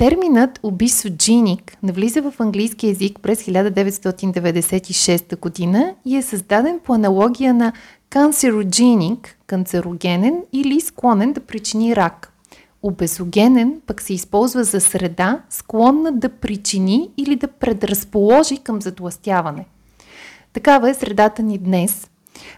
Терминът обисоджиник навлиза в английски язик през 1996 година и е създаден по аналогия на канцерогеник, канцерогенен или склонен да причини рак. Обезогенен пък се използва за среда, склонна да причини или да предразположи към затластяване. Такава е средата ни днес,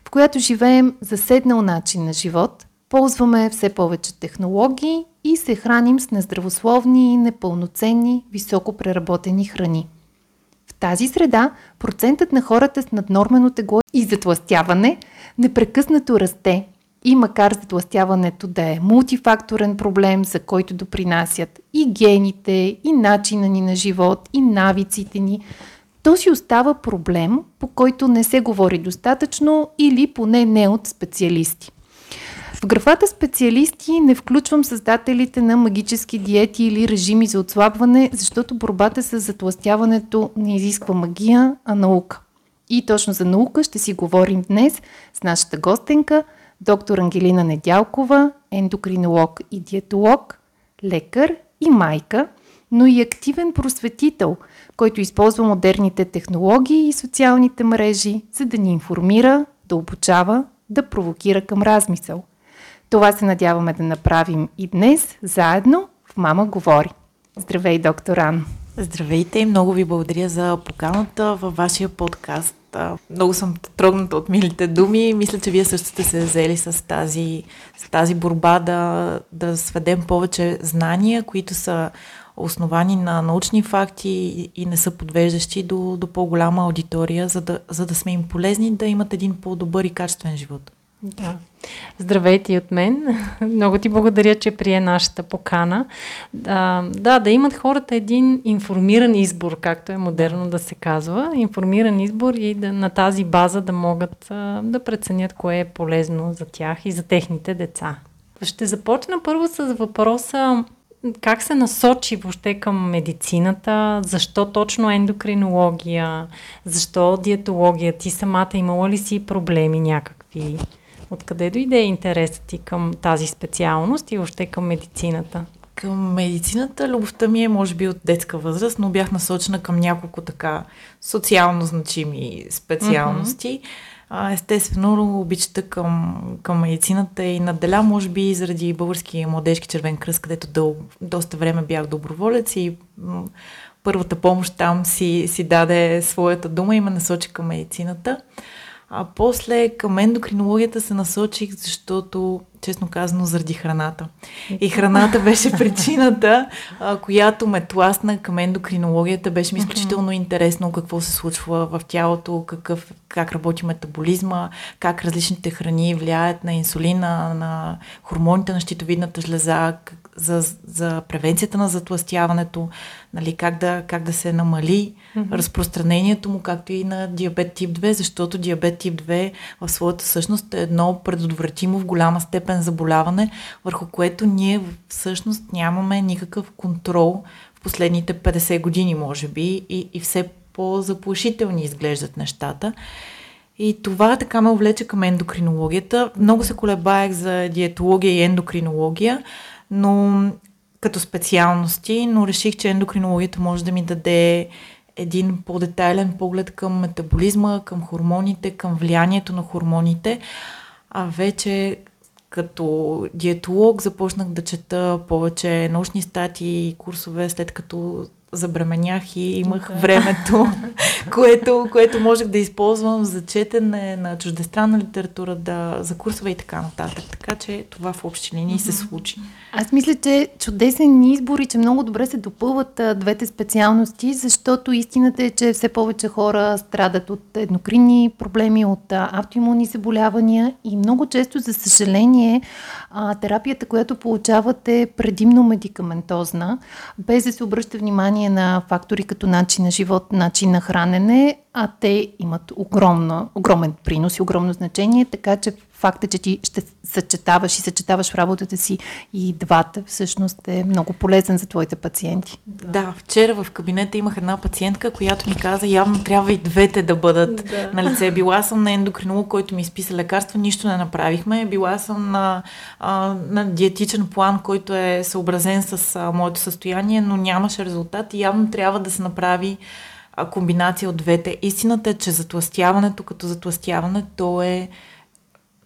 в която живеем заседнал начин на живот, ползваме все повече технологии и се храним с нездравословни, непълноценни, високо преработени храни. В тази среда процентът на хората с наднормено тегло и затластяване непрекъснато расте и макар затластяването да е мултифакторен проблем, за който допринасят и гените, и начина ни на живот, и навиците ни, то си остава проблем, по който не се говори достатъчно или поне не от специалисти. В графата специалисти не включвам създателите на магически диети или режими за отслабване, защото борбата с затластяването не изисква магия, а наука. И точно за наука ще си говорим днес с нашата гостенка, доктор Ангелина Недялкова, ендокринолог и диетолог, лекар и майка, но и активен просветител, който използва модерните технологии и социалните мрежи, за да ни информира, да обучава, да провокира към размисъл – това се надяваме да направим и днес, заедно в Мама говори. Здравей, доктор Ан! Здравейте и много ви благодаря за поканата във вашия подкаст. Много съм трогната от милите думи. Мисля, че вие също сте се взели с тази, с тази борба да, да сведем повече знания, които са основани на научни факти и не са подвеждащи до, до по-голяма аудитория, за да, за да сме им полезни да имат един по-добър и качествен живот. Да. Здравейте и от мен. Много ти благодаря, че прие нашата покана. А, да, да имат хората един информиран избор, както е модерно да се казва. Информиран избор и да, на тази база да могат да преценят кое е полезно за тях и за техните деца. Ще започна първо с въпроса как се насочи въобще към медицината, защо точно ендокринология, защо диетология, ти самата имала ли си проблеми някакви? Откъде дойде интересът ти към тази специалност и въобще към медицината? Към медицината любовта ми е може би от детска възраст, но бях насочена към няколко така социално значими специалности. Mm-hmm. Естествено, обичата към, към медицината и наделя, може би заради български младежки червен кръст, където дъл, доста време бях доброволец и м- първата помощ там си, си даде своята дума и ме насочи към медицината. А после към ендокринологията се насочих, защото, честно казано, заради храната. И храната беше причината, а, която ме тласна към ендокринологията. Беше ми изключително интересно какво се случва в тялото, какъв, как работи метаболизма, как различните храни влияят на инсулина, на хормоните на щитовидната жлеза, за, за превенцията на затластяването, нали, как, да, как да се намали mm-hmm. разпространението му, както и на диабет тип 2, защото диабет тип 2 в своята същност е едно предотвратимо в голяма степен заболяване, върху което ние всъщност нямаме никакъв контрол в последните 50 години, може би, и, и все по-заплашителни изглеждат нещата. И това така ме увлече към ендокринологията. Много се колебаех за диетология и ендокринология, но като специалности, но реших, че ендокринологията може да ми даде един по-детайлен поглед към метаболизма, към хормоните, към влиянието на хормоните. А вече като диетолог започнах да чета повече научни статии и курсове, след като забременях и имах да. времето, което, което можех да използвам за четене на чуждестранна литература, да, за курсове и така нататък. Така че това в общи линии се случи. Аз мисля, че чудесен избор и че много добре се допълват а, двете специалности, защото истината е, че все повече хора страдат от еднокринни проблеми, от а, автоимунни заболявания и много често, за съжаление, а, терапията, която получават е предимно медикаментозна, без да се обръща внимание на фактори като начин на живот, начин на хранене, а те имат огромно, огромен принос и огромно значение, така че факта, че ти ще съчетаваш и съчетаваш в работата си и двата, всъщност е много полезен за твоите пациенти. Да, вчера в кабинета имах една пациентка, която ми каза, явно трябва и двете да бъдат да. на лице. Била съм на ендокринолог, който ми изписа лекарства, нищо не направихме. Била съм на, а, на диетичен план, който е съобразен с а, моето състояние, но нямаше резултат и явно трябва да се направи комбинация от двете. Истината е, че затластяването като затластяване, то е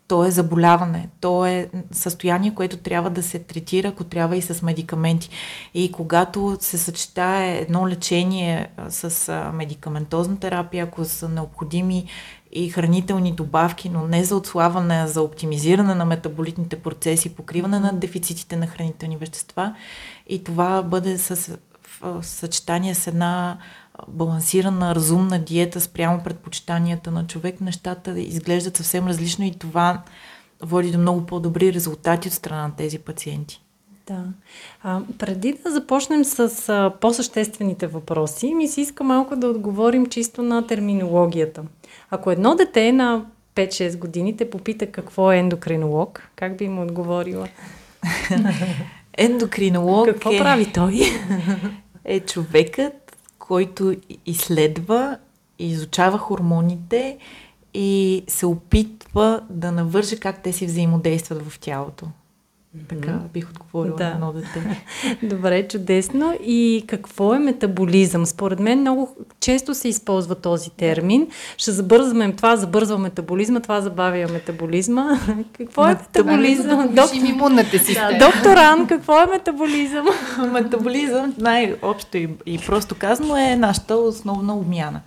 то е заболяване, то е състояние, което трябва да се третира, ако трябва и с медикаменти. И когато се съчетае едно лечение с медикаментозна терапия, ако са необходими и хранителни добавки, но не за отславане, а за оптимизиране на метаболитните процеси, покриване на дефицитите на хранителни вещества, и това бъде с в съчетание с една балансирана, разумна диета спрямо предпочитанията на човек, нещата изглеждат съвсем различно и това води до много по-добри резултати от страна на тези пациенти. Да. А, преди да започнем с а, по-съществените въпроси, ми се иска малко да отговорим чисто на терминологията. Ако едно дете на 5-6 години те попита какво е ендокринолог, как би му отговорила? Ендокринолог Какво е... прави той? е човекът, който изследва, изучава хормоните и се опитва да навърже как те си взаимодействат в тялото. Така бих отговорила да. на едно дете. Добре, чудесно. И какво е метаболизъм? Според мен много често се използва този термин. Ще забързваме това, забързва метаболизма, това забавя метаболизма. какво е метаболизъм? Доктор... имунната система. Да, доктор Ан, какво е метаболизъм? метаболизъм, най-общо и, и просто казано, е нашата основна обмяна.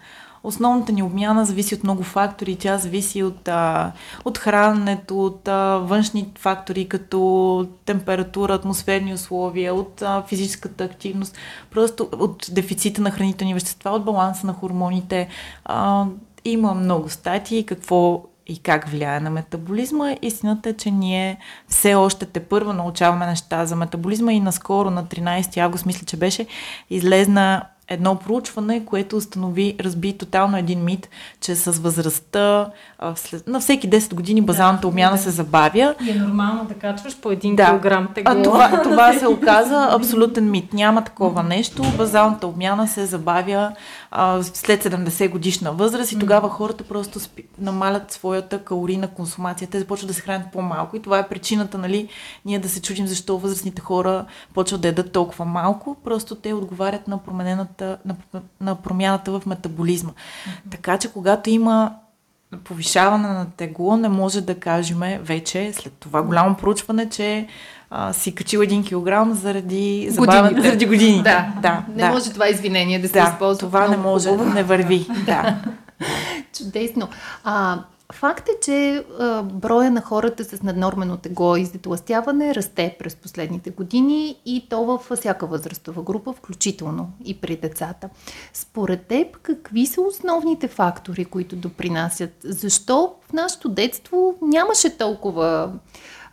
Основната ни обмяна зависи от много фактори. Тя зависи от, а, от храненето, от а, външни фактори, като температура, атмосферни условия, от а, физическата активност, просто от дефицита на хранителни вещества, от баланса на хормоните. А, има много статии какво и как влияе на метаболизма. Истината е, че ние все още те първо научаваме неща за метаболизма и наскоро на 13 август, мисля, че беше, излезна едно проучване, което установи, разби тотално един мит, че с възрастта, след, на всеки 10 години базалната да, обмяна да. се забавя. И е нормално да качваш по 1 да. килограм тегло. А това, това се оказа абсолютен мит. Няма такова нещо. Базалната обмяна се забавя а, след 70 годишна възраст и тогава хората просто спи, намалят своята калорийна консумация. Те започват да се хранят по-малко и това е причината, нали, ние да се чудим защо възрастните хора почват да ядат толкова малко. Просто те отговарят на променената, на, на промяната в метаболизма. Mm-hmm. Така че когато има повишаване на тегло, не може да кажем вече, след това голямо проучване, че а, си качил един килограм заради забавен, заради години. Да, да. Не да. може това извинение да се да, използва. Това не може, хубаво. не върви. Да. Чудесно. А, Факт е, че а, броя на хората с наднормено тегло и затластяване расте през последните години и то във всяка възрастова група, включително и при децата. Според теб, какви са основните фактори, които допринасят? Защо в нашето детство нямаше толкова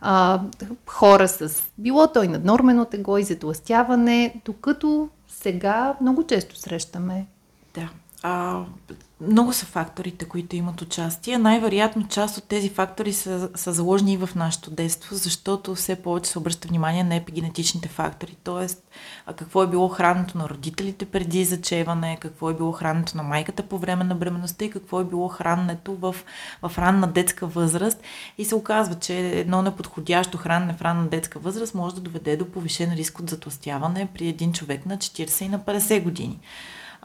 а, хора с било той наднормено тегло и затластяване, докато сега много често срещаме. Да. А, много са факторите, които имат участие. Най-вероятно част от тези фактори са, са заложени и в нашето детство, защото все повече се обръща внимание на епигенетичните фактори. А какво е било храненето на родителите преди зачеване, какво е било храненето на майката по време на бременността и какво е било храненето в, в ранна детска възраст. И се оказва, че едно неподходящо хранене в ранна детска възраст може да доведе до повишен риск от затластяване при един човек на 40 и на 50 години.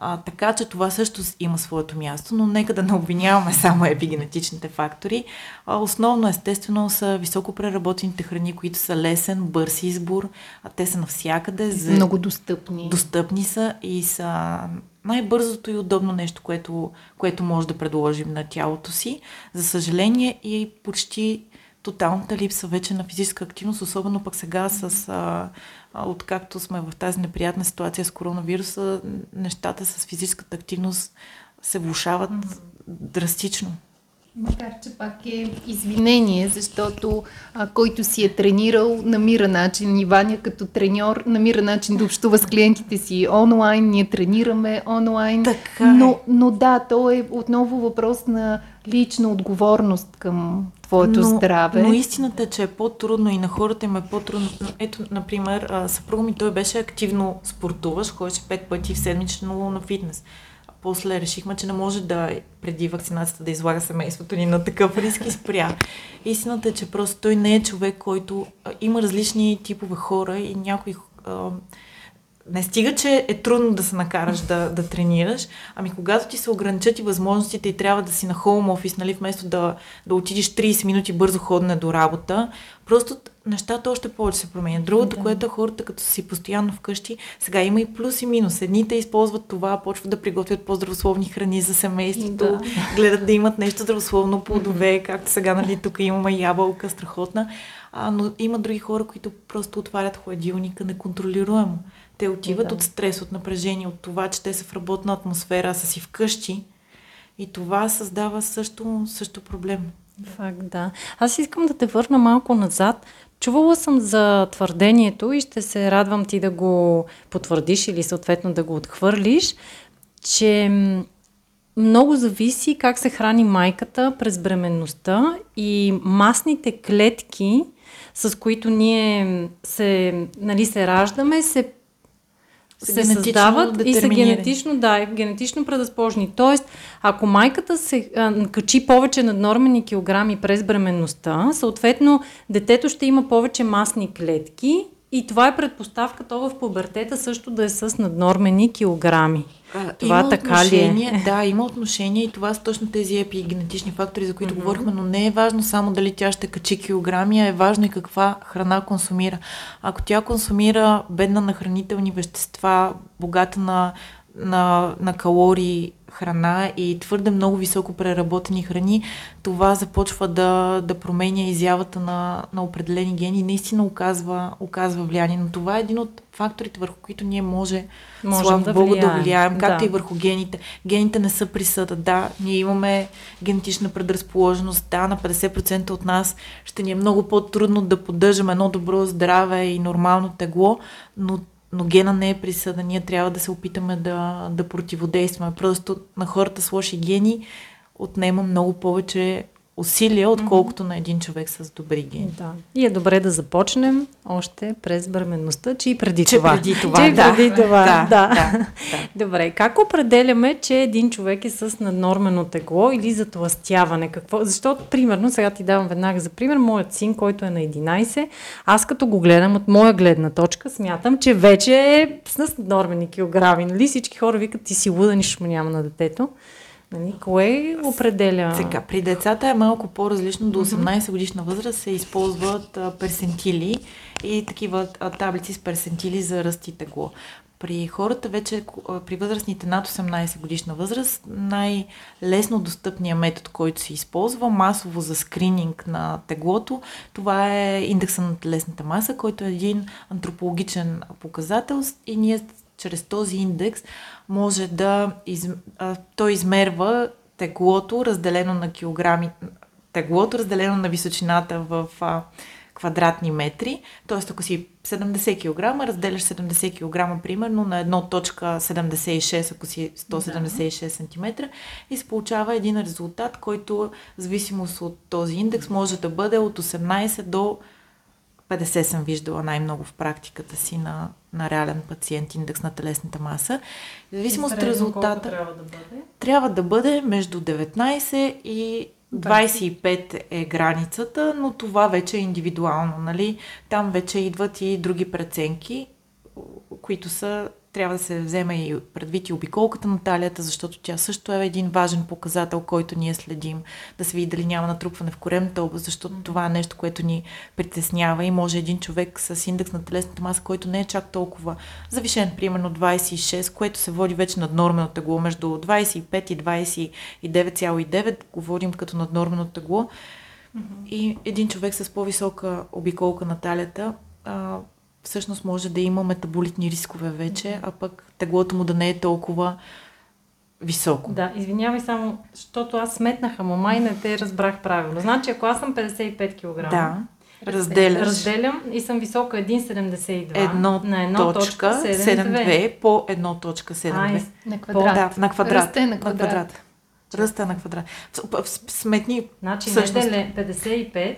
А, така че това също има своето място, но нека да не обвиняваме само епигенетичните фактори. А, основно, естествено, са високо преработените храни, които са лесен, бърз избор. А те са навсякъде. За... Много достъпни. Достъпни са и са най-бързото и удобно нещо, което, което може да предложим на тялото си. За съжаление и почти тоталната липса вече на физическа активност, особено пък сега с а, откакто сме в тази неприятна ситуация с коронавируса, нещата с физическата активност се влушават mm-hmm. драстично. Макар, че пак е извинение, защото а, който си е тренирал, намира начин. И Ваня като треньор намира начин да общува с клиентите си онлайн. Ние тренираме онлайн. Така е. но, но да, то е отново въпрос на лична отговорност към твоето но, здраве. Но истината е, че е по-трудно и на хората им е по-трудно. Ето, например, съпруга ми той беше активно спортуващ, ходеше пет пъти в седмично на фитнес после решихме, че не може да преди вакцинацията да излага семейството ни на такъв риск и спря. Истината е, че просто той не е човек, който има различни типове хора и някои а, не стига, че е трудно да се накараш да, да тренираш, ами когато ти се ограничат и възможностите и трябва да си на хоум офис, нали, вместо да, да отидеш 30 минути бързо ходене до работа, просто нещата още повече се променят. Другото, да. което хората, като си постоянно вкъщи, сега има и плюс и минус. Едните използват това, почват да приготвят по-здравословни храни за семейството, да. гледат да имат нещо здравословно, плодове, както сега, нали, тук имаме ябълка, страхотна. А, но има други хора, които просто отварят хладилника неконтролируемо. Те отиват да. от стрес, от напрежение, от това, че те са в работна атмосфера, са си вкъщи. И това създава също, също проблем. Факт, да. Аз искам да те върна малко назад. Чувала съм за твърдението и ще се радвам ти да го потвърдиш или съответно да го отхвърлиш, че много зависи как се храни майката през бременността и масните клетки, с които ние се, нали, се раждаме, се се създават и са генетично, да, генетично предразположени. Тоест, ако майката се а, качи повече наднормени килограми през бременността, съответно детето ще има повече масни клетки и това е предпоставка то в пубертета също да е с наднормени килограми. А, това има така ли е? Да, има отношение и това са точно тези епигенетични фактори, за които mm-hmm. говорихме, но не е важно само дали тя ще качи килограми, а е важно и каква храна консумира. Ако тя консумира бедна на хранителни вещества, богата на, на, на калории, храна и твърде много високо преработени храни, това започва да, да променя изявата на, на определени гени и наистина оказва, оказва влияние. Но това е един от факторите, върху които ние може, Можем слава да Богу, влияем. да влияем, както да. и върху гените. Гените не са присъда. Да, ние имаме генетична предразположеност. Да, на 50% от нас ще ни е много по-трудно да поддържаме едно добро здраве и нормално тегло, но но гена не е присъда. Ние трябва да се опитаме да, да противодействаме. Просто на хората с лоши гени отнема много повече усилия, отколкото mm-hmm. на един човек с добри гени. Да. И е добре да започнем още през бременността, че и преди че това. Преди това. Че да. преди това. Да, да. да, да. Добре. Как определяме, че един човек е с наднормено тегло или затластяване? Какво? Защото, примерно, сега ти давам веднага за пример, моят син, който е на 11, аз като го гледам от моя гледна точка, смятам, че вече е с наднормени килограми. Нали? Всички хора викат, ти си луда, нищо му няма на детето. Нали? Кое определя? Сега, при децата е малко по-различно. До 18 годишна възраст се използват персентили и такива таблици с персентили за ръст и тегло. При хората вече, при възрастните над 18 годишна възраст, най-лесно достъпният метод, който се използва масово за скрининг на теглото, това е индекса на телесната маса, който е един антропологичен показател и ние чрез този индекс може да из, а, той измерва теглото разделено на килограми, теглото разделено на височината в а, квадратни метри. Тоест, ако си 70 кг, разделяш 70 кг примерно на 1.76, ако си 176 см и се получава един резултат, който в зависимост от този индекс може да бъде от 18 до 50 съм виждала най-много в практиката си на, на реален пациент индекс на телесната маса. В зависимост от резултата трябва да бъде? Трябва да бъде между 19 и 25 е границата, но това вече е индивидуално. Нали? Там вече идват и други преценки, които са трябва да се вземе и предвид и обиколката на талията, защото тя също е един важен показател, който ние следим. Да се види дали няма натрупване в коремната област, защото това е нещо, което ни притеснява и може един човек с индекс на телесната маса, който не е чак толкова завишен, примерно 26, което се води вече над нормено тегло, между 25 и 29,9, говорим като над нормено тегло. И един човек с по-висока обиколка на талията всъщност може да има метаболитни рискове вече, а пък теглото му да не е толкова високо. Да, извинявай само, защото аз сметнаха, мама и не те разбрах правилно. Значи, ако аз съм 55 кг, да. Разделяш. Разделям и съм висока 1,72 едно на 1.72 по 1.72. На квадрат. Да, на квадрат. Расте на квадрат. На квадрат. Ръста на квадрат. Сметни. Значи, всъщност... 55.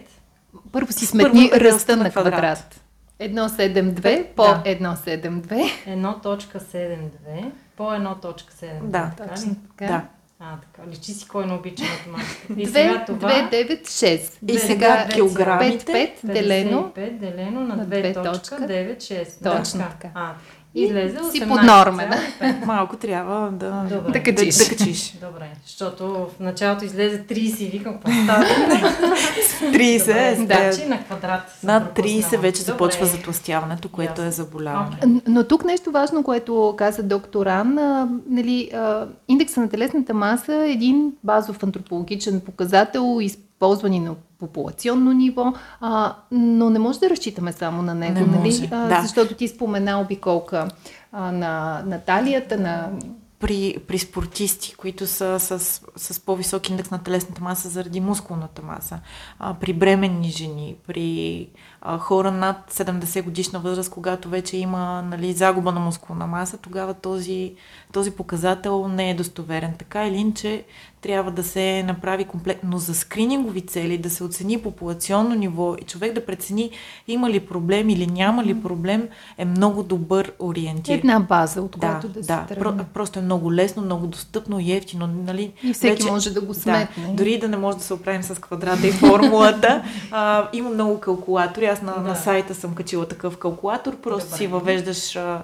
Първо си сметни ръста на квадрат. квадрат. 1,72 по да. 1,72. 1.72 по 1.7. Да, точно така. Да. А, така. Личи си кой не обича математика. И 2, сега това... 2, 9, 6. И сега килограмите. 5, 5 делено. 5 делено на 2, точка, 9, 6. Точно да, така. А, Излезе си под норма, да. Малко трябва да, Добре. да качиш. Да, да качиш. Добре, защото в началото излезе 30 и викам, какво става? 30, Добре, значи на квадрат. Над 30 вече Добре. започва затластяването, което Ясно. е заболяване. Okay. Но тук нещо важно, което каза доктор Ан, а, нали, а, индекса на телесната маса е един базов антропологичен показател, използвани на популационно ниво, а, но не може да разчитаме само на него, не нали? Може, а, да. защото ти спомена обиколка а, на, на талията, на при, при спортисти, които са с, с по-висок индекс на телесната маса заради мускулната маса, а, при бременни жени, при хора над 70 годишна възраст, когато вече има нали, загуба на мускулна маса, тогава този, този показател не е достоверен. Така или иначе трябва да се направи комплектно, но за скринингови цели, да се оцени популационно ниво и човек да прецени има ли проблем или няма ли проблем, е много добър ориентир. Една база, от да, която да, да се Да, просто е много лесно, много достъпно и ефтино. Нали? И всеки вече, може да го сметне. Да, дори да не може да се оправим с квадрата и формулата, а, има много калкулатори. Аз на, да. на сайта съм качила такъв калкулатор, просто Добре. си въвеждаш а,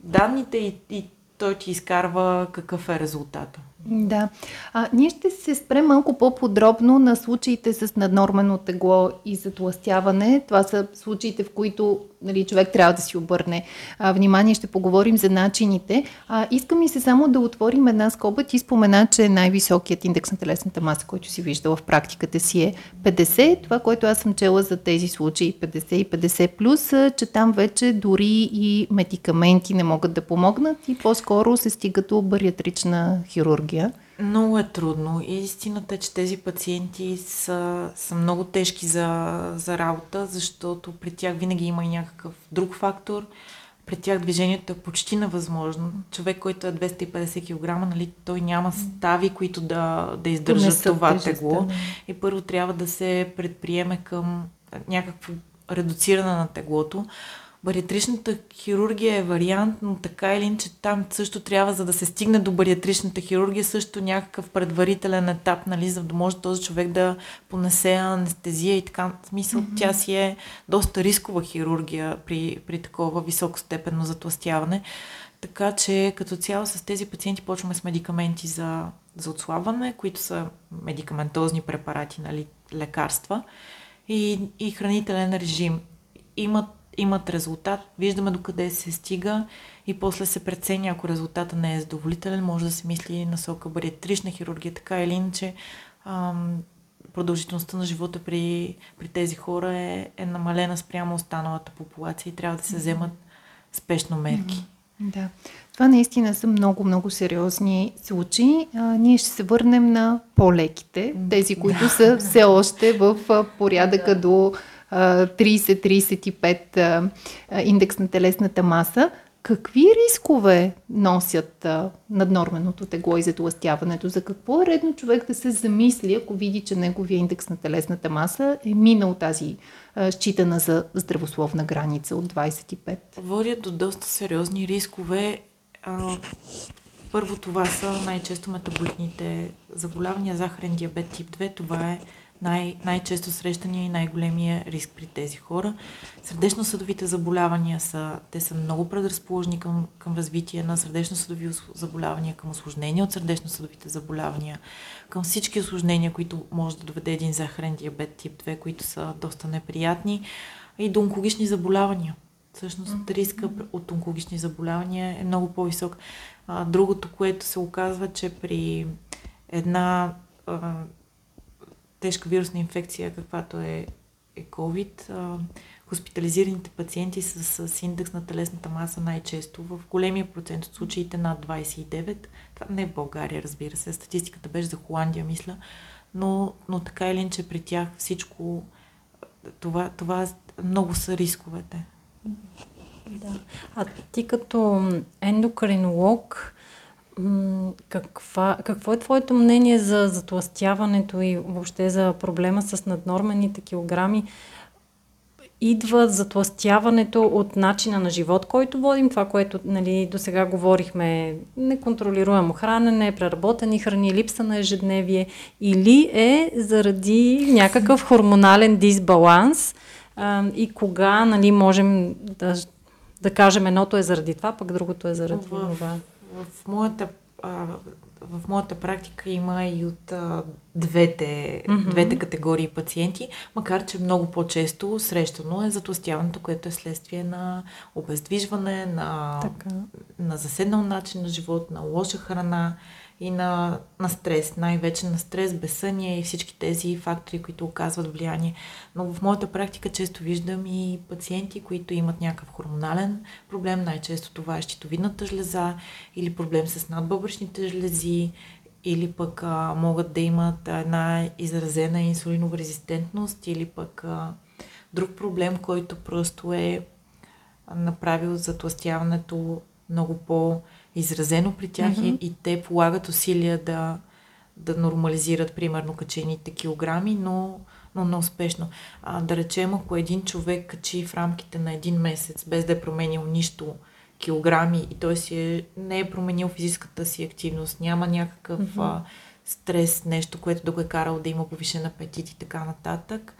данните и, и той ти изкарва какъв е резултата. Да. А, ние ще се спрем малко по-подробно на случаите с наднормено тегло и затластяване. Това са случаите, в които нали, човек трябва да си обърне а, внимание. Ще поговорим за начините. А, искам ми се само да отворим една скоба. Ти спомена, че най-високият индекс на телесната маса, който си виждала в практиката си е 50. Това, което аз съм чела за тези случаи 50 и 50 плюс, че там вече дори и медикаменти не могат да помогнат и по-скоро се стига до бариатрична хирургия. Много е трудно и истината е, че тези пациенти са, са много тежки за, за работа, защото при тях винаги има и някакъв друг фактор. При тях движението е почти невъзможно. Човек, който е 250 кг, нали, той няма стави, които да, да издържат това тегло. И първо трябва да се предприеме към някакво редуциране на теглото. Бариатричната хирургия е вариант, но така или иначе там също трябва, за да се стигне до бариатричната хирургия, също някакъв предварителен етап, нали, за да може този човек да понесе анестезия и така. В смисъл, mm-hmm. тя си е доста рискова хирургия при, при такова високостепенно затластяване. Така че като цяло с тези пациенти почваме с медикаменти за, за отслабване, които са медикаментозни препарати, нали, лекарства и, и хранителен режим. Имат имат резултат, виждаме докъде се стига и после се преценя, ако резултата не е задоволителен, може да се мисли насока бариатрична хирургия, така или иначе ам, продължителността на живота при, при тези хора е, е намалена спрямо останалата популация и трябва да се вземат спешно мерки. Да. Това наистина са много, много сериозни случаи. А, ние ще се върнем на по-леките, тези, които са все още в порядъка до 30-35 индекс на телесната маса, какви рискове носят наднорменото тегло и затластяването? За какво е редно човек да се замисли, ако види, че неговия индекс на телесната маса е минал тази а, считана за здравословна граница от 25? Водят до доста сериозни рискове. Първо това са най-често метаболитните заболявания, захарен диабет тип 2. Това е най- най-често срещания и най-големия риск при тези хора. Сърдечно-съдовите заболявания са, те са много предразположени към, към развитие на сърдечно-съдови заболявания, към осложнения от сърдечно-съдовите заболявания, към всички осложнения, които може да доведе един захарен диабет тип 2, които са доста неприятни, и до онкологични заболявания. Всъщност риска от онкологични заболявания е много по-висок. Другото, което се оказва, че при една тежка вирусна инфекция, каквато е, е COVID, а, хоспитализираните пациенти с, с индекс на телесната маса най-често в големия процент от случаите над 29. Това не е в България, разбира се. Статистиката беше за Холандия, мисля. Но, но така или иначе при тях всичко това, това много са рисковете. Да. А ти като ендокринолог, каква, какво е твоето мнение за затластяването и въобще за проблема с наднормените килограми? Идва затластяването от начина на живот, който водим, това, което нали, до сега говорихме, неконтролируемо хранене, преработени храни, липса на ежедневие, или е заради някакъв хормонален дисбаланс а, и кога нали, можем да, да кажем едното е заради това, пък другото е заради това в моята а, в моята практика има и от а, двете, mm-hmm. двете категории пациенти, макар че много по-често срещано е затластяването, което е следствие на обездвижване, на, на заседнал начин на живот, на лоша храна и на, на стрес, най-вече на стрес, безсъние и всички тези фактори, които оказват влияние. Но в моята практика често виждам и пациенти, които имат някакъв хормонален проблем, най-често това е щитовидната жлеза или проблем с надбъбречните жлези, или пък а, могат да имат една изразена инсулинова резистентност, или пък а, друг проблем, който просто е направил затластяването много по- изразено при тях mm-hmm. и, и те полагат усилия да, да нормализират, примерно, качените килограми, но, но неуспешно. А, да речем, ако един човек качи в рамките на един месец, без да е променил нищо, килограми и той си е, не е променил физическата си активност, няма някакъв mm-hmm. а, стрес, нещо, което да го е карал да има повишен апетит и така нататък,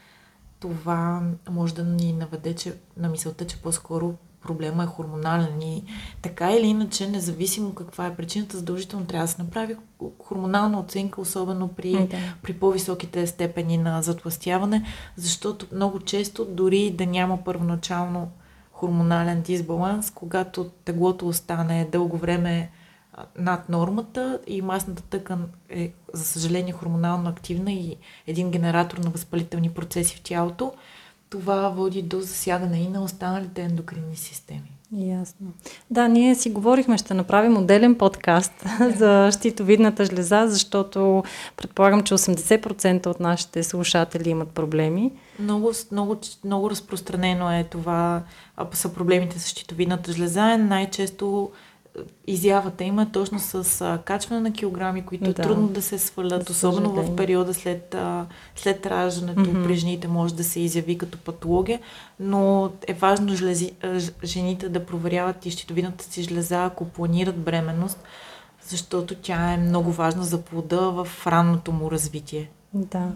това може да ни наведе че, на мисълта, че по-скоро проблема е хормонален и така или иначе, независимо каква е причината, задължително трябва да се направи хормонална оценка, особено при, да. при по-високите степени на затластяване, защото много често дори да няма първоначално хормонален дисбаланс, когато теглото остане дълго време над нормата и масната тъкан е, за съжаление, хормонално активна и един генератор на възпалителни процеси в тялото, това води до засягане и на останалите ендокринни системи. Ясно. Да, ние си говорихме, ще направим отделен подкаст за щитовидната жлеза, защото предполагам, че 80% от нашите слушатели имат проблеми. Много, много, много разпространено е това, са проблемите с щитовидната жлеза. Най-често изявата има точно с а, качване на килограми, които да. е трудно да се свалят, да особено в периода след, а, след раждането. Mm-hmm. При жените може да се изяви като патология, но е важно жлези, а, жените да проверяват и щитовидната си жлеза, ако планират бременност, защото тя е много важна за плода в ранното му развитие. Да.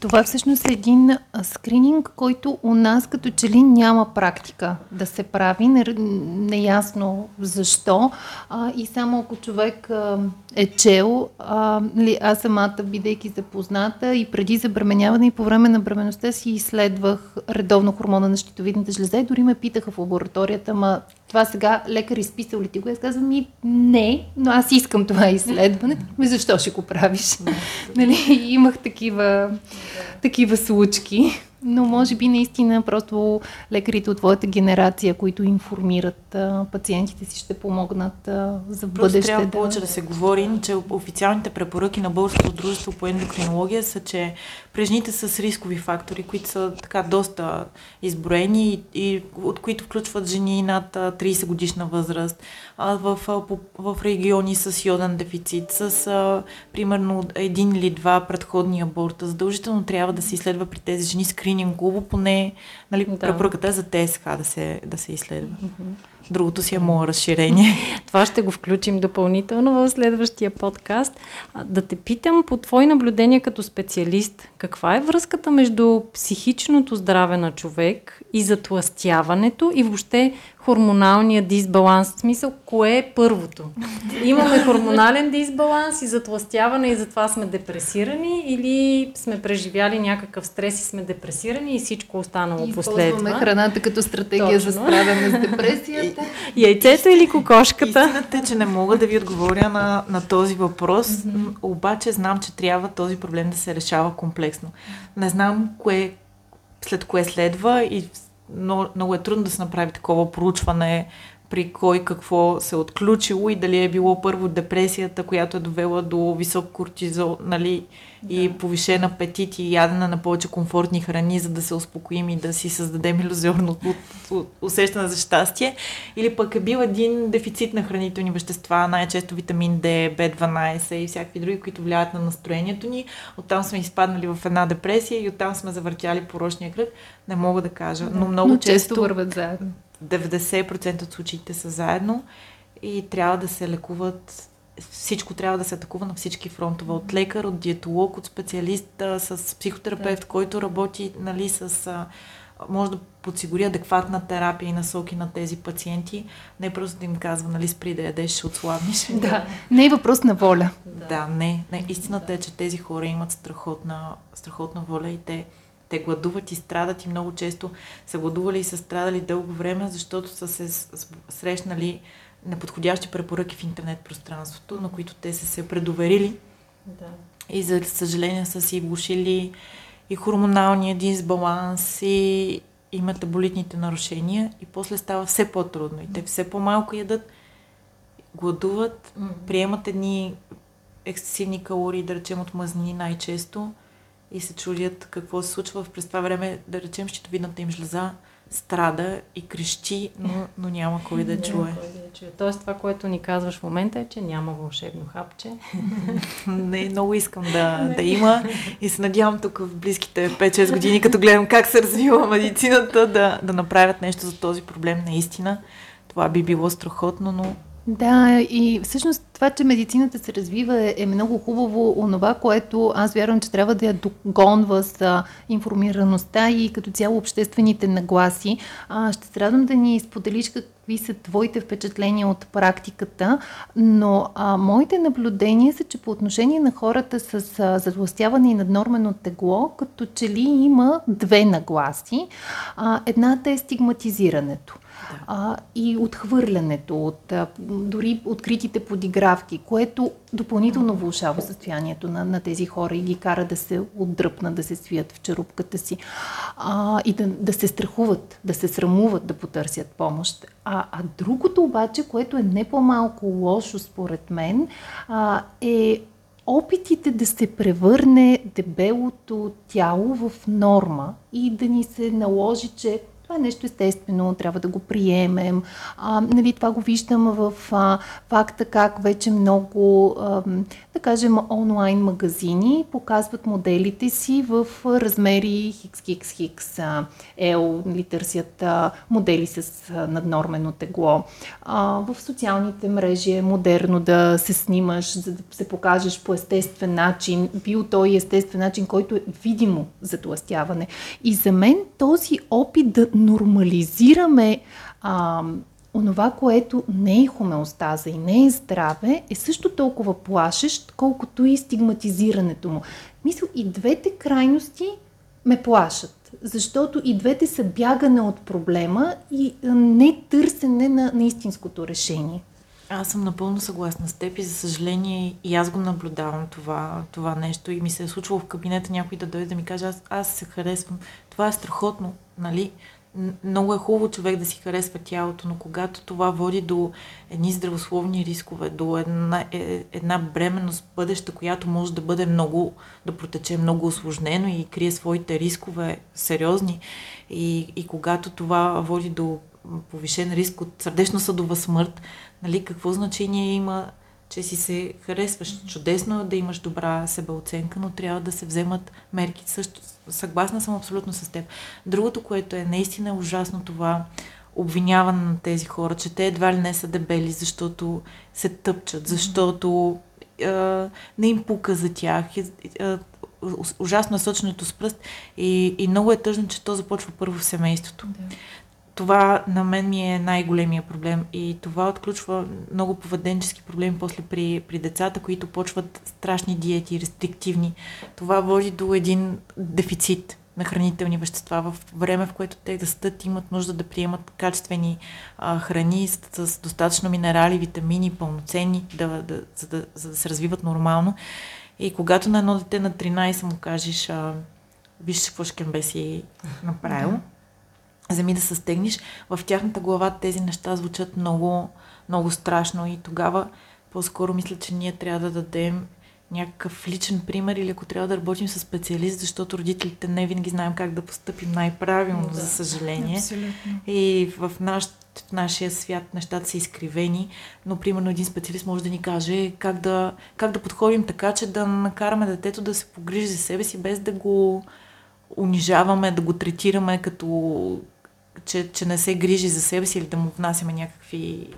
Това всъщност е един скрининг, който у нас като че ли няма практика да се прави, неясно защо. А, и само ако човек а, е чел, а, ли, аз самата, бидейки запозната и преди забременяване и по време на бременността си изследвах редовно хормона на щитовидната жлеза и дори ме питаха в лабораторията, ма това сега лекар изписал ли ти го? Аз казвам ми не, но аз искам това изследване. Ми защо ще го правиш? нали, имах такива, такива случки. Но може би наистина просто лекарите от твоята генерация, които информират а, пациентите си, ще помогнат а, за просто бъдеще. трябва да... повече да се говори, че официалните препоръки на Българското дружество по ендокринология са, че при жените с рискови фактори, които са така доста изброени и, и от които включват жени над 30 годишна възраст, а, в, в, в региони с йоден дефицит, с а, примерно един или два предходни аборта, задължително трябва да се изследва при тези жени скринингово, поне нали, да. препоръката е за ТСХ да се, да се изследва. Другото си е мое разширение. Това ще го включим допълнително в следващия подкаст. Да те питам по твои наблюдения като специалист, каква е връзката между психичното здраве на човек и затластяването и въобще хормоналния дисбаланс. В смисъл, кое е първото? Имаме хормонален дисбаланс и затластяване и затова сме депресирани или сме преживяли някакъв стрес и сме депресирани и всичко останало и последва. Използваме храната като стратегия Точно. за справяне с депресията. Яйцето или кокошката? Истината е, че не мога да ви отговоря на, на този въпрос, mm-hmm. обаче знам, че трябва този проблем да се решава комплексно. Не знам кое след кое следва и много, много е трудно да се направи такова проучване при кой какво се е отключило и дали е било първо депресията, която е довела до висок кортизол, нали, да. и повишен апетит и ядена на повече комфортни храни, за да се успокоим и да си създадем иллюзорно усещане за щастие. Или пък е бил един дефицит на хранителни вещества, най-често витамин D, B12 и всякакви други, които влияят на настроението ни. Оттам сме изпаднали в една депресия и оттам сме завъртяли порочния кръг. Не мога да кажа, но много но често, често върват заедно. 90% от случаите са заедно и трябва да се лекуват всичко трябва да се атакува на всички фронтове. От лекар, от диетолог, от специалист, с психотерапевт, да. който работи нали, с... може да подсигури адекватна терапия и насоки на тези пациенти. Не просто да им казва, нали, спри да ядеш, ще отслабнеш. Да, не е въпрос на воля. Да, не. не. Истината е, че тези хора имат страхотна, страхотна воля и те те гладуват и страдат и много често са гладували и са страдали дълго време, защото са се срещнали неподходящи препоръки в интернет пространството, на които те са се предоверили. Да. И за съжаление са си влушили и хормоналния дисбаланс, и, и метаболитните нарушения. И после става все по-трудно. И те все по-малко ядат, гладуват, приемат едни ексцесивни калории, да речем от мазнини най-често и се чудят какво се случва. През това време, да речем, щитовидната им жлеза страда и крещи, но, но няма кой да чуе. Няма кой да чуе. Тоест това, което ни казваш в момента е, че няма вълшебно хапче. Не, много искам да, да има и се надявам тук в близките 5-6 години, като гледам как се развива медицината, да, да направят нещо за този проблем наистина. Това би било страхотно, но да, и всъщност това, че медицината се развива е много хубаво. Онова, което аз вярвам, че трябва да я догонва с информираността и като цяло обществените нагласи. А, ще се радвам да ни споделиш какви са твоите впечатления от практиката, но а, моите наблюдения са, че по отношение на хората с а, затластяване и наднормено тегло, като че ли има две нагласи. А, едната е стигматизирането а, и отхвърлянето от а, дори откритите подигравки, което допълнително влушава състоянието на, на тези хора и ги кара да се отдръпнат, да се свият в черупката си а, и да, да се страхуват, да се срамуват да потърсят помощ. А, а другото обаче, което е не по-малко лошо според мен, а, е опитите да се превърне дебелото тяло в норма и да ни се наложи, че това е нещо естествено, трябва да го приемем. А, нали, това го виждам в а, факта как вече много, а, да кажем, онлайн магазини показват моделите си в размери хикс, L, нали, търсят а, модели с а, наднормено тегло. А, в социалните мрежи е модерно да се снимаш, за да се покажеш по естествен начин, бил той естествен начин, който е видимо затластяване. И за мен този опит да нормализираме а, онова, което не е хомеостаза и не е здраве, е също толкова плашещ, колкото и стигматизирането му. Мисля, и двете крайности ме плашат, защото и двете са бягане от проблема и не търсене на, на истинското решение. Аз съм напълно съгласна с теб и за съжаление и аз го наблюдавам това, това нещо и ми се е случвало в кабинета някой да дойде да ми каже аз, аз се харесвам. Това е страхотно, нали? Много е хубаво човек да си харесва тялото, но когато това води до едни здравословни рискове, до една, е, една бременност бъдеща, която може да бъде много, да протече много осложнено и крие своите рискове сериозни и, и когато това води до повишен риск от сърдечно-съдова смърт, нали, какво значение има че си се харесваш. Чудесно е да имаш добра себеоценка, но трябва да се вземат мерки. Също, съгласна съм абсолютно с теб. Другото, което е наистина ужасно това, обвиняване на тези хора, че те едва ли не са дебели, защото се тъпчат, защото е, не им пука за тях. Е, е, ужасно е соченето с пръст и, и много е тъжно, че то започва първо в семейството. Да. Това на мен ми е най-големия проблем и това отключва много поведенчески проблеми после при, при децата, които почват страшни диети, рестриктивни. Това води до един дефицит на хранителни вещества в време, в което те да стат имат нужда да приемат качествени а, храни с, с достатъчно минерали, витамини, пълноценни, да, да, за, да, за да се развиват нормално. И когато на едно дете на 13 му кажеш, а, виж какво шкембе си направил, вземи да се стегнеш, в тяхната глава тези неща звучат много, много страшно и тогава по-скоро мисля, че ние трябва да дадем някакъв личен пример или ако трябва да работим с специалист, защото родителите не винаги знаем как да поступим най-правилно, да, за съжаление. Абсолютно. И в, наш, в нашия свят нещата са изкривени, но примерно един специалист може да ни каже как да, как да подходим така, че да накараме детето да се погрижи за себе си, без да го унижаваме, да го третираме като че, че не се грижи за себе си или да му внасяме някакви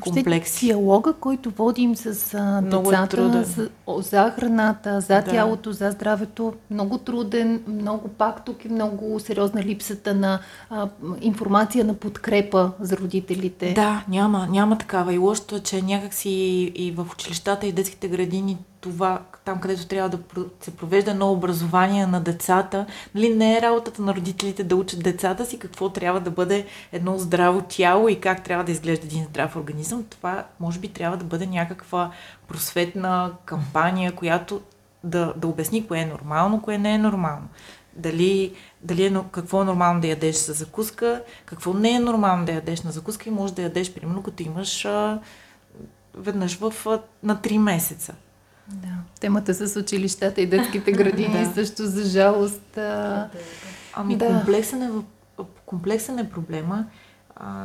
комплекси. диалога, който водим с а, децата е за, за храната, за да. тялото, за здравето, много труден, много пак тук е много сериозна липсата на а, информация на подкрепа за родителите. Да, няма, няма такава. И лошото е, че някакси и, и в училищата и детските градини това, там където трябва да се провежда едно образование на децата, нали, не е работата на родителите да учат децата си какво трябва да бъде едно здраво тяло и как трябва да изглежда един здрав организъм. Това може би трябва да бъде някаква просветна кампания, която да, да обясни кое е нормално, кое не е нормално. Дали, дали е, какво е нормално да ядеш за закуска, какво не е нормално да ядеш на закуска и може да ядеш, примерно, като имаш а, веднъж в, а, на 3 месеца. Да. Темата с училищата и детските градини да. също за жалост. А... Ами да. комплексен, е, комплексен е проблема.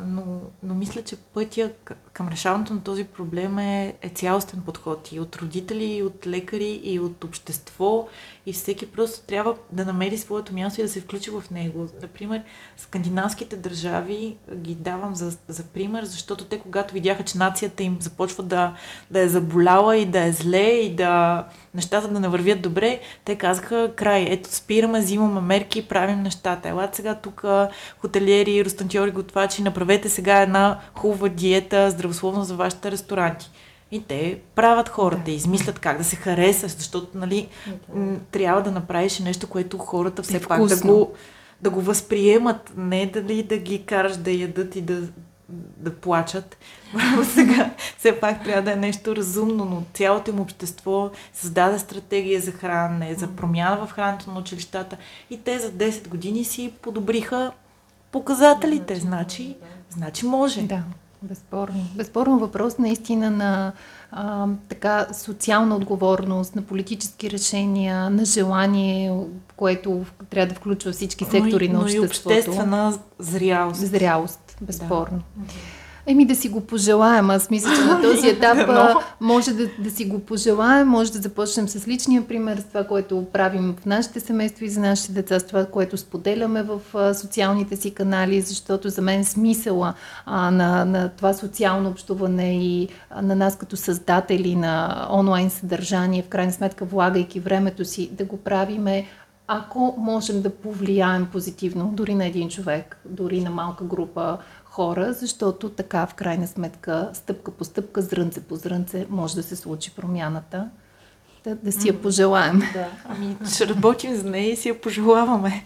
Но, но мисля, че пътя към решаването на този проблем е, е цялостен подход и от родители, и от лекари, и от общество, и всеки просто трябва да намери своето място и да се включи в него. Например, скандинавските държави ги давам за, за пример, защото те, когато видяха, че нацията им започва да, да е заболяла и да е зле и да нещата да не вървят добре, те казаха край, ето спираме, взимаме мерки, правим нещата. Елате сега тук хотелиери, ростантьори, готвачи, направете сега една хубава диета, здравословно за вашите ресторанти. И те правят хората, да. измислят как да се харесаш, защото нали, да. трябва да направиш нещо, което хората все е пак да го, да го възприемат, не дали да ги караш да ядат и да, да плачат. Сега все пак трябва да е нещо разумно, но цялото им общество създаде стратегия за хранене, за промяна в храненето на училищата и те за 10 години си подобриха показателите. Значи, значи може. Да. Безспорно. Безспорно въпрос наистина на а, така социална отговорност, на политически решения, на желание, което трябва да включва всички сектори но на обществото. Но и обществена зрялост. Зрялост, безспорно. Да. Еми да си го пожелаем. Аз мисля, че на този етап може да, да си го пожелаем, може да започнем с личния пример, с това, което правим в нашите семейства и за нашите деца, с това, което споделяме в социалните си канали, защото за мен смисъла а, на, на това социално общуване и а, на нас като създатели на онлайн съдържание, в крайна сметка влагайки времето си да го правиме ако можем да повлияем позитивно дори на един човек, дори на малка група хора, защото така в крайна сметка, стъпка по стъпка, зрънце по зрънце, може да се случи промяната. Да, да си я пожелаем. Да, ами ще работим за нея и си я пожелаваме.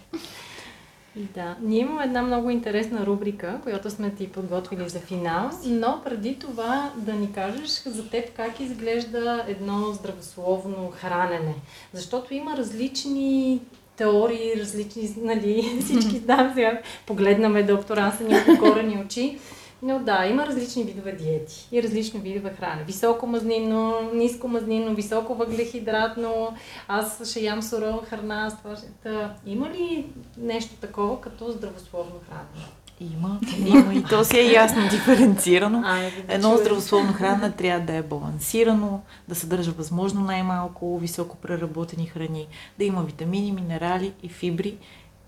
Да, ние имаме една много интересна рубрика, която сме ти подготвили за финал, но преди това да ни кажеш за теб как изглежда едно здравословно хранене. Защото има различни теории, различни, нали, всички знам сега, погледнаме доктора са ни корени очи. Но да, има различни видове диети и различни видове храна. Високо мазнинно, ниско мазнинно, високо въглехидратно, аз ще ям сурова храна. Това. Има ли нещо такова като здравословно хранене? Има, има и то си е ясно диференцирано. Едно здравословно хранене трябва да е балансирано, да съдържа възможно най-малко високо преработени храни, да има витамини, минерали и фибри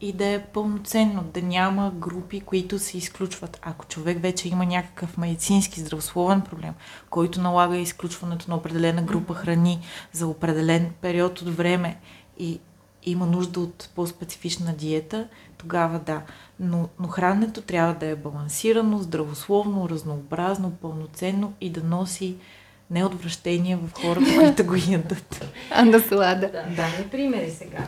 и да е пълноценно, да няма групи, които се изключват. Ако човек вече има някакъв медицински здравословен проблем, който налага изключването на определена група храни за определен период от време и има нужда от по-специфична диета, тогава да. Но, но храненето трябва да е балансирано, здравословно, разнообразно, пълноценно и да носи неотвращение в хората, които го ядат. А наслада. Да, да. примери сега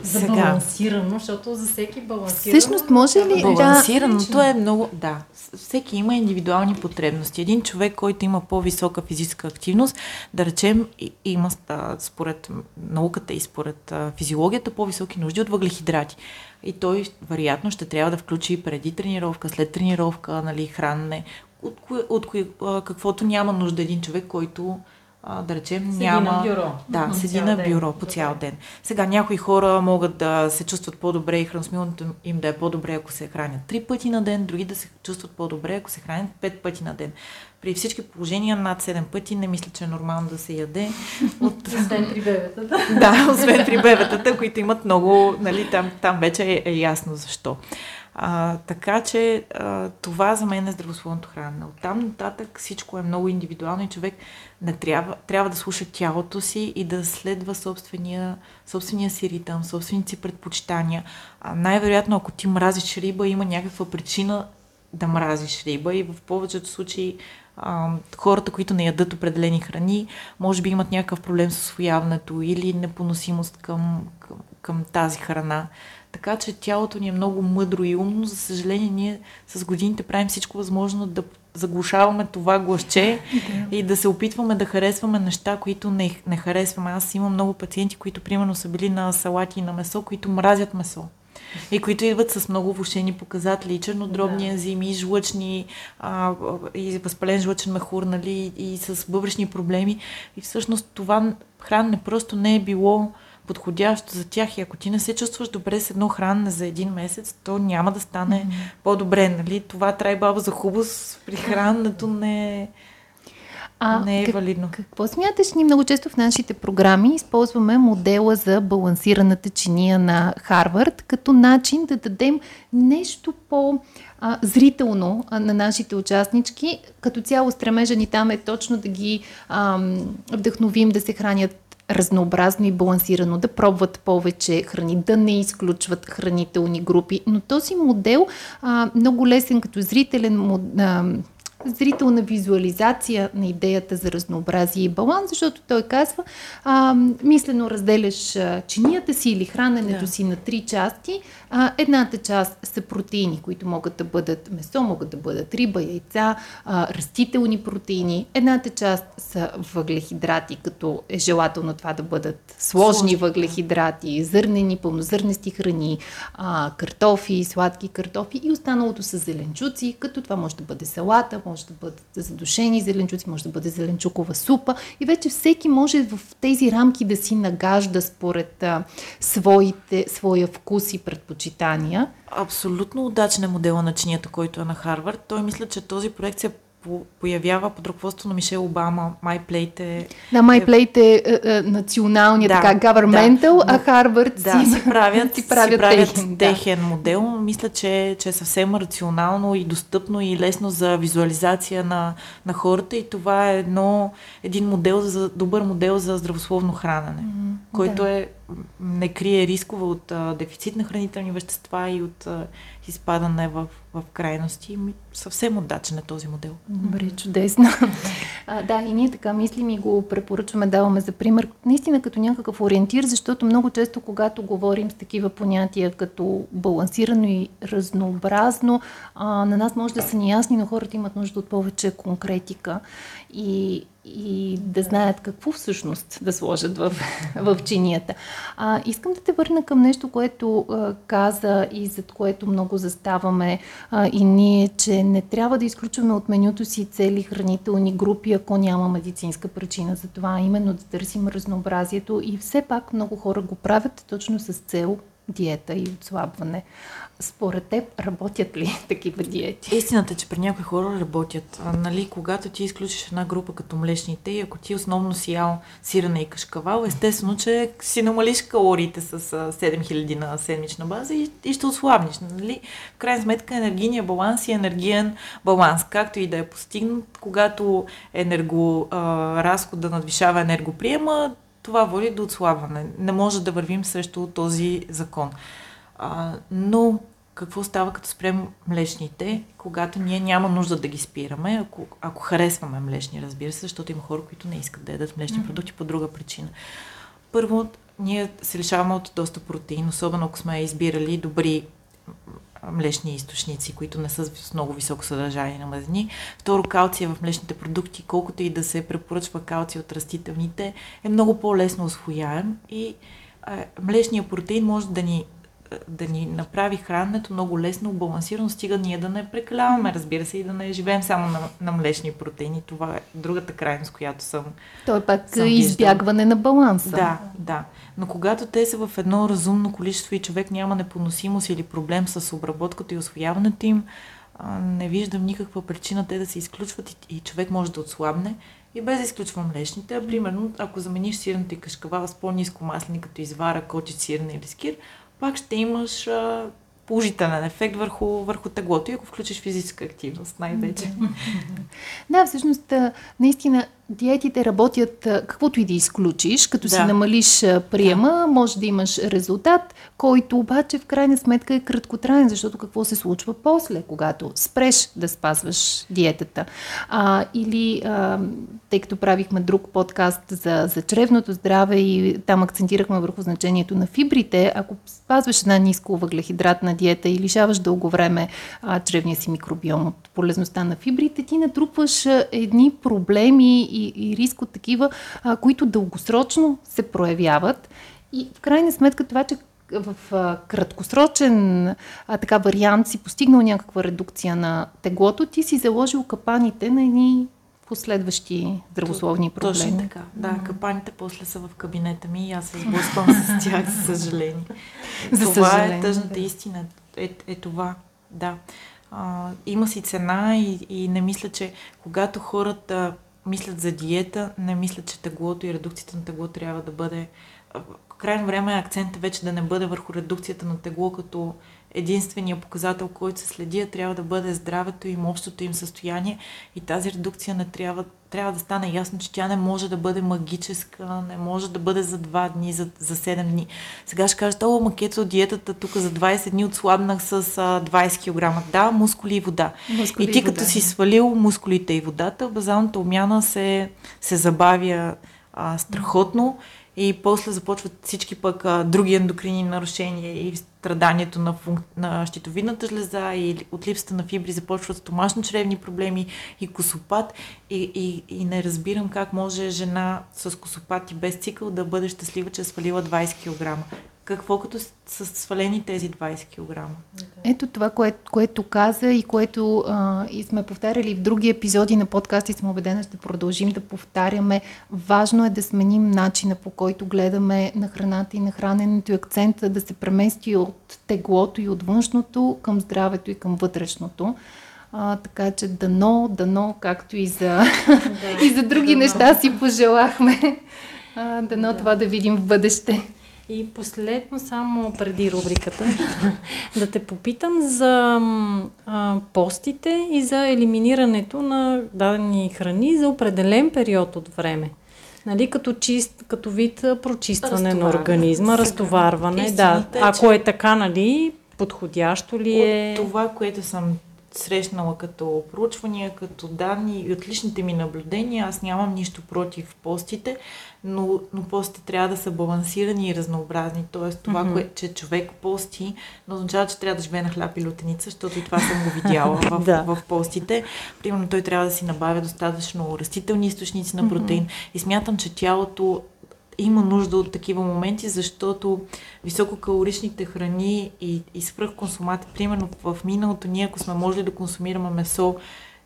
за Сега. балансирано, защото за всеки балансирано... Всъщност, може ли- Да. Балансираното е много... Да, всеки има индивидуални потребности. Един човек, който има по-висока физическа активност, да речем, и- има според науката и според физиологията по-високи нужди от въглехидрати. И той, вероятно, ще трябва да включи преди тренировка, след тренировка, нали, хранене, от, кое, от кое, каквото няма нужда един човек, който а, да речем, Седи няма... на бюро. Да, Мгм. седи на ден. бюро по цял ден. Сега някои хора могат да се чувстват по-добре и храносмилното им да е по-добре, ако се хранят три пъти на ден, други да се чувстват по-добре, ако се хранят пет пъти на ден. При всички положения над 7 пъти не мисля, че е нормално да се яде. От... Освен при бебетата. да, освен при бебетата, които имат много, нали, там, там вече е, е ясно защо. А, така че а, това за мен е здравословното хранене. Оттам нататък всичко е много индивидуално и човек не трябва, трябва да слуша тялото си и да следва собствения, собствения си ритъм, собствените си предпочитания. А, най-вероятно, ако ти мразиш риба, има някаква причина да мразиш риба и в повечето случаи а, хората, които не ядат определени храни, може би имат някакъв проблем с освояването или непоносимост към, към, към тази храна. Така че тялото ни е много мъдро и умно. За съжаление, ние с годините правим всичко възможно да заглушаваме това гласче и да се опитваме да харесваме неща, които не, не харесваме. Аз имам много пациенти, които примерно са били на салати и на месо, които мразят месо. И които идват с много влушени показатели, и чернодробни Да. ензими, и жлъчни, а, и възпален жлъчен мехур, нали, и с бъбречни проблеми. И всъщност това хранене просто не е било подходящо за тях. И ако ти не се чувстваш добре с едно хранене за един месец, то няма да стане по-добре. Нали? Това трай баба за хубост при храненето не е, А, не е как- валидно. Какво смяташ? Ние много често в нашите програми използваме модела за балансираната чиния на Харвард като начин да дадем нещо по а, зрително а, на нашите участнички. Като цяло стремежа ни там е точно да ги ам, вдъхновим да се хранят разнообразно и балансирано, да пробват повече храни, да не изключват хранителни групи. Но този модел а, много лесен като зрителен мод, а, зрителна визуализация на идеята за разнообразие и баланс, защото той казва, а, мислено разделяш чинията си или храненето Да. си на три части. А, едната част са протеини, които могат да бъдат месо, могат да бъдат риба, яйца, а, растителни протеини. Едната част са въглехидрати, като е желателно това да бъдат сложни Сложни, въглехидрати, зърнени, пълнозърнести храни, а, картофи, сладки картофи и останалото са зеленчуци, като това може да бъде салата, може да бъдат задушени зеленчуци, може да бъде зеленчукова супа и вече всеки може в тези рамки да си нагажда според а, своите, своя вкус и предпочитания. Абсолютно удачен е модела на чинията, който е на Харвард. Той мисля, че този проект се появява под ръководството на Мишел Обама. MyPlate е... Да, MyPlate е, е, е националния, Да, така, governmental, да. а Харвард Да, си, си правят, си правят, си правят техен, техен, да. модел. Мисля, че, че е съвсем рационално и достъпно и лесно за визуализация на, на хората и това е едно, един модел за, добър модел за здравословно хранене, М, който да. е, не крие рискове от а, дефицит на хранителни вещества и от а, изпадане в, в крайности. Съвсем удачен е този модел. Добре, чудесно. А, да, и ние така мислим и го препоръчваме, даваме за пример, наистина като някакъв ориентир, защото много често, когато говорим с такива понятия като балансирано и разнообразно, а, на нас може да са неясни, но хората имат нужда от повече конкретика и, и да знаят какво всъщност да сложат в, в чинията. А, искам да те върна към нещо, което а, каза и зад което много заставаме а, и ние, че не трябва да изключваме от менюто си цели хранителни групи, ако няма медицинска причина за това, именно да търсим разнообразието и все пак много хора го правят точно с цел диета и отслабване. Според теб работят ли такива диети? Истината е, че при някои хора работят. Нали, когато ти изключиш една група като млечните и ако ти основно си ял сирене и кашкавал, естествено, че си намалиш калориите с 7000 на седмична база и, и ще отслабнеш. Нали? В крайна сметка енергийния баланс и енергиен баланс, както и да е постигнат, когато енерго, а, разхода надвишава енергоприема, това води до отслабване. Не може да вървим срещу този закон. А, но какво става като спрем млечните, когато ние няма нужда да ги спираме, ако, ако харесваме млечни, разбира се, защото има хора, които не искат да ядат млечни продукти по друга причина. Първо, ние се лишаваме от доста протеин, особено ако сме избирали добри млечни източници, които не са с много високо съдържание на мазнини. Второ, калция в млечните продукти, колкото и да се препоръчва калция от растителните, е много по-лесно освояем и а, млечния протеин може да ни да ни направи храненето много лесно, балансирано, стига ние да не прекаляваме, разбира се, и да не живеем само на, на млечни протеини. Това е другата крайност, която съм. То е пак съм избягване на баланса. Да, да. Но когато те са в едно разумно количество и човек няма непоносимост или проблем с обработката и освояването им, не виждам никаква причина те да се изключват и, и човек може да отслабне. И без да изключвам млечните, а примерно, ако замениш сирната и кашкавала с по-низко маслини, като извара, кочет, сирна или скир, пак ще имаш а, положителен ефект върху, върху теглото и ако включиш физическа активност най-вече. Да, всъщност, наистина диетите работят каквото и да изключиш, като да. си намалиш приема, да. може да имаш резултат, който обаче в крайна сметка е краткотраен, защото какво се случва после, когато спреш да спазваш диетата. А, или, а, тъй като правихме друг подкаст за, за чревното здраве и там акцентирахме върху значението на фибрите, ако спазваш една ниско въглехидратна диета и лишаваш дълго време а, чревния си микробиом от полезността на фибрите, ти натрупваш едни проблеми и, и риск от такива, а, които дългосрочно се проявяват. И в крайна сметка това, че в а, краткосрочен а, така вариант си постигнал някаква редукция на теглото, ти си заложил капаните на едни последващи здравословни проблеми. Точно така. Да, mm-hmm. капаните после са в кабинета ми и аз се сблъсквам с тях, за съжаление. За това е съжаление, е тъжната да. истина. Е, е това. Да. А, има си цена и, и не мисля, че когато хората мислят за диета, не мислят, че теглото и редукцията на тегло трябва да бъде... Крайно време акцентът вече да не бъде върху редукцията на тегло като единствения показател, който се следи, трябва да бъде здравето им, общото им състояние и тази редукция не трябва, трябва да стане ясно, че тя не може да бъде магическа, не може да бъде за 2 дни, за, за 7 дни. Сега ще кажете, о, макето диетата тук за 20 дни отслабнах с а, 20 кг. Да, мускули и вода. Мускули и ти и вода. като си свалил мускулите и водата, базалната умяна се, се забавя а, страхотно и после започват всички пък а, други ендокрини нарушения и страданието на, функ... на щитовидната жлеза и от липсата на фибри започват стомашно-чревни проблеми и косопат и, и, и не разбирам как може жена с косопат и без цикъл да бъде щастлива, че е свалила 20 кг. Какво като са свалени тези 20 кг? Ето това, кое, което каза и което а, и сме повтаряли в други епизоди на подкаста и съм убедена, ще продължим да повтаряме. Важно е да сменим начина по който гледаме на храната и на храненето и акцента да се премести от теглото и от външното към здравето и към вътрешното. А, така че дано, дано, както и за, да, и за други дано. неща си пожелахме. А, дано да. това да видим в бъдеще. И последно, само преди рубриката, да те попитам за а, постите и за елиминирането на дадени храни за определен период от време. Нали, като, чист, като вид прочистване на организма, разтоварване. Да, ако е така, нали, подходящо ли е? От това, което съм срещнала като проучвания, като данни и от личните ми наблюдения, аз нямам нищо против постите, но, но постите трябва да са балансирани и разнообразни. Тоест това, mm-hmm. кое, че човек пости, не означава, че трябва да живее на хляб и лютеница, защото и това съм го видяла в, да. в постите. Примерно той трябва да си набавя достатъчно растителни източници на протеин mm-hmm. и смятам, че тялото има нужда от такива моменти, защото висококалоричните храни и, и свръхконсумати, примерно в миналото ние, ако сме можели да консумираме месо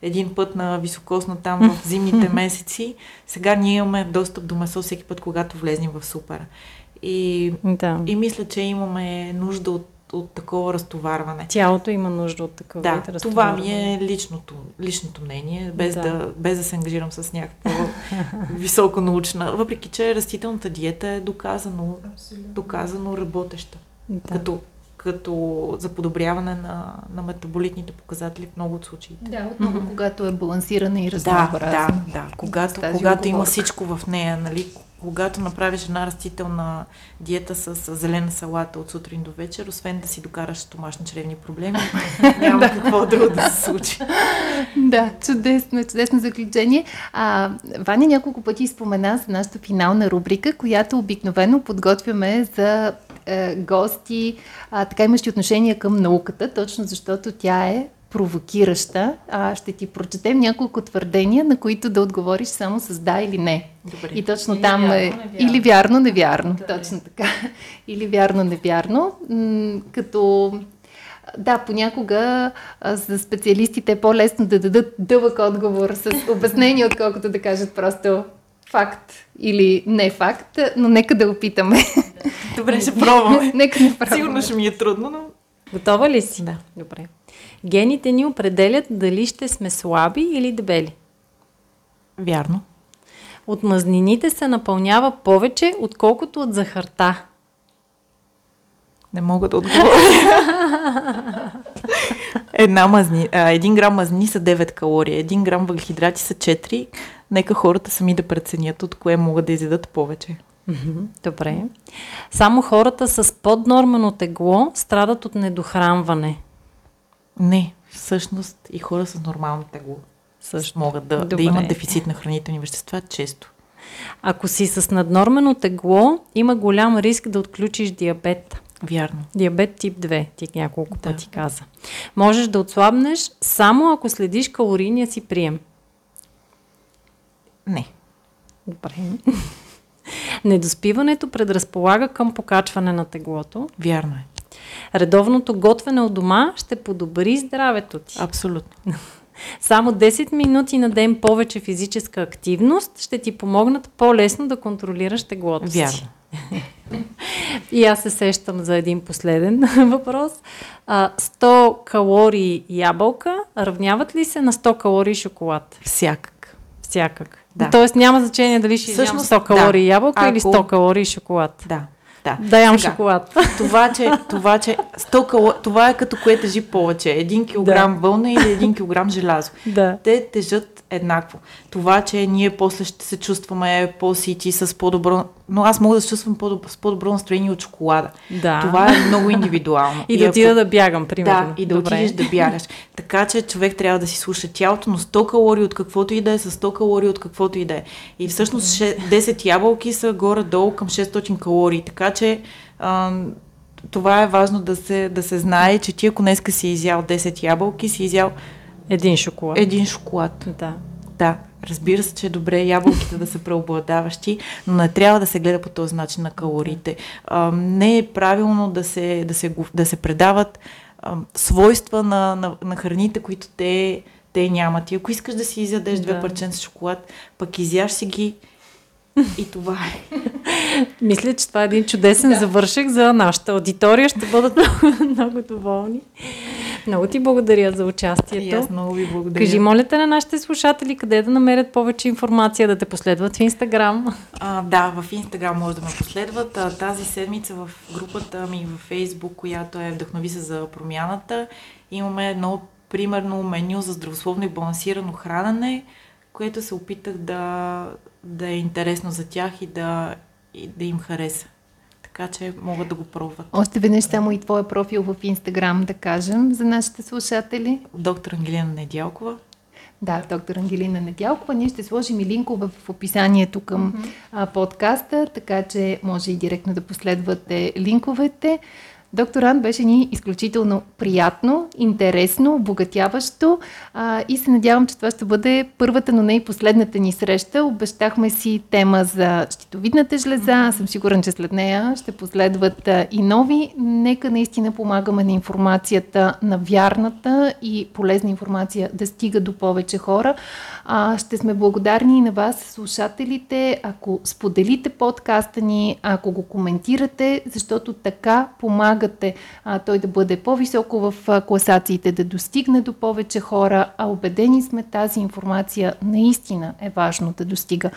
един път на високосно там в зимните месеци, сега ние имаме достъп до месо всеки път, когато влезнем в супера. И, да. и мисля, че имаме нужда от от такова разтоварване. Тялото има нужда от такова да, това ми е личното, личното мнение, без да. да, без да се ангажирам с някаква високо научна, въпреки че растителната диета е доказано, доказано работеща. Да. Като, като за подобряване на, на метаболитните показатели в много от случаите. Да, отново, mm-hmm. когато е балансирана и разнообразна. Да, да, да. Когато, когато има всичко в нея, нали, когато направиш една растителна диета с зелена салата от сутрин до вечер, освен да си докараш домашни чревни проблеми, няма какво друго да се случи. Да, чудесно, чудесно заключение. А, Ваня няколко пъти спомена за нашата финална рубрика, която обикновено подготвяме за е, гости, а, така имащи отношение към науката, точно защото тя е провокираща. А, ще ти прочетем няколко твърдения, на които да отговориш само с да или не. Добре. И точно или там вярно, е. Невярно. Или вярно, невярно. Добре. Точно така. Или вярно, невярно. М- като. Да, понякога а, за специалистите е по-лесно да дадат дълъг отговор с обяснение, отколкото да кажат просто факт или не факт, но нека да опитаме. Добре, ще пробваме. нека не пробваме. Сигурно ще ми е трудно, но... Готова ли си? Да. Добре. Гените ни определят дали ще сме слаби или дебели. Вярно. От мазнините се напълнява повече, отколкото от захарта. Не мога да отговоря. Една мазни, а, един грам мазни са 9 калории, един грам въглехидрати са 4. Нека хората сами да преценят от кое могат да изядат повече. Добре. Само хората с поднормено тегло страдат от недохранване. Не, всъщност и хора с нормално тегло също могат да, да имат дефицит на хранителни вещества често. Ако си с наднормено тегло, има голям риск да отключиш диабет. Вярно. Диабет тип 2, ти няколко да. пъти каза. Можеш да отслабнеш само ако следиш калорийния си прием. Не. Добре. Недоспиването предразполага към покачване на теглото. Вярно е. Редовното готвене от дома ще подобри здравето ти. Абсолютно. Само 10 минути на ден повече физическа активност ще ти помогнат по-лесно да контролираш теглото си. Вярно. И аз се сещам за един последен въпрос. А, 100 калории ябълка равняват ли се на 100 калории шоколад? Всякак. Всякак. Да. Тоест няма значение дали ще Всъщност, 100 калории да. ябълка Ако... или 100 калории шоколад. Да. Да, да ям Сега, шоколад. Това, че, това, че 100 кало, това е като кое тежи повече. Един килограм да. вълна или един килограм желязо. Да. Те тежат еднакво. Това, че ние после ще се чувстваме по-сити с по-добро но аз мога да се чувствам по-добро, с по-добро настроение от шоколада. Да. Това е много индивидуално. и, и да ако... отида да бягам, примерно. Да, и да Добре. отидеш да бягаш. Така че човек трябва да си слуша тялото, но 100 калории от каквото и да е, с 100 калории от каквото и да е. И всъщност 10 ябълки са горе-долу към 600 калории. Така че а, това е важно да се, да се знае, че ти ако днеска си изял 10 ябълки, си изял един шоколад. Един шоколад. Да. Да. Разбира се, че е добре ябълките да са преобладаващи, но не трябва да се гледа по този начин на калориите. А, не е правилно да се, да се, да се предават а, свойства на, на, на храните, които те, те нямат. И ако искаш да си изядеш да. две парченца шоколад, пък изяш си ги и това е. Мисля, че това е един чудесен да. завършек за нашата аудитория. Ще бъдат много, много доволни. Много ти благодаря за участието. И аз много ви благодаря. Кажи, моля те на нашите слушатели къде да намерят повече информация, да те последват в Инстаграм. А, да, в Инстаграм може да ме последват. А, тази седмица в групата ми в Фейсбук, която е Вдъхнови се за промяната, имаме едно примерно меню за здравословно и балансирано хранене, което се опитах да, да е интересно за тях и да, и да им хареса така че могат да го пробват. Още веднъж само и твоя профил в Инстаграм, да кажем, за нашите слушатели. Доктор Ангелина Недялкова. Да, доктор Ангелина Недялкова. Ние ще сложим и линкове в описанието към mm-hmm. подкаста, така че може и директно да последвате линковете. Доктор Ан беше ни изключително приятно, интересно, обогатяващо а, и се надявам, че това ще бъде първата, но не и последната ни среща. Обещахме си тема за щитовидната жлеза. Аз съм сигурен, че след нея ще последват а, и нови. Нека наистина помагаме на информацията, на вярната и полезна информация да стига до повече хора. А, ще сме благодарни и на вас, слушателите, ако споделите подкаста ни, ако го коментирате, защото така помагате а, той да бъде по-високо в класациите, да достигне до повече хора, а убедени сме тази информация наистина е важно да достига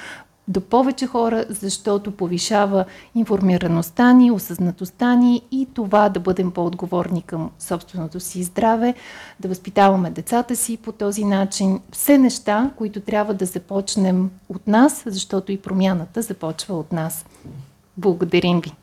до повече хора, защото повишава информираността ни, осъзнатостта ни и това да бъдем по-отговорни към собственото си здраве, да възпитаваме децата си по този начин. Все неща, които трябва да започнем от нас, защото и промяната започва от нас. Благодарим ви!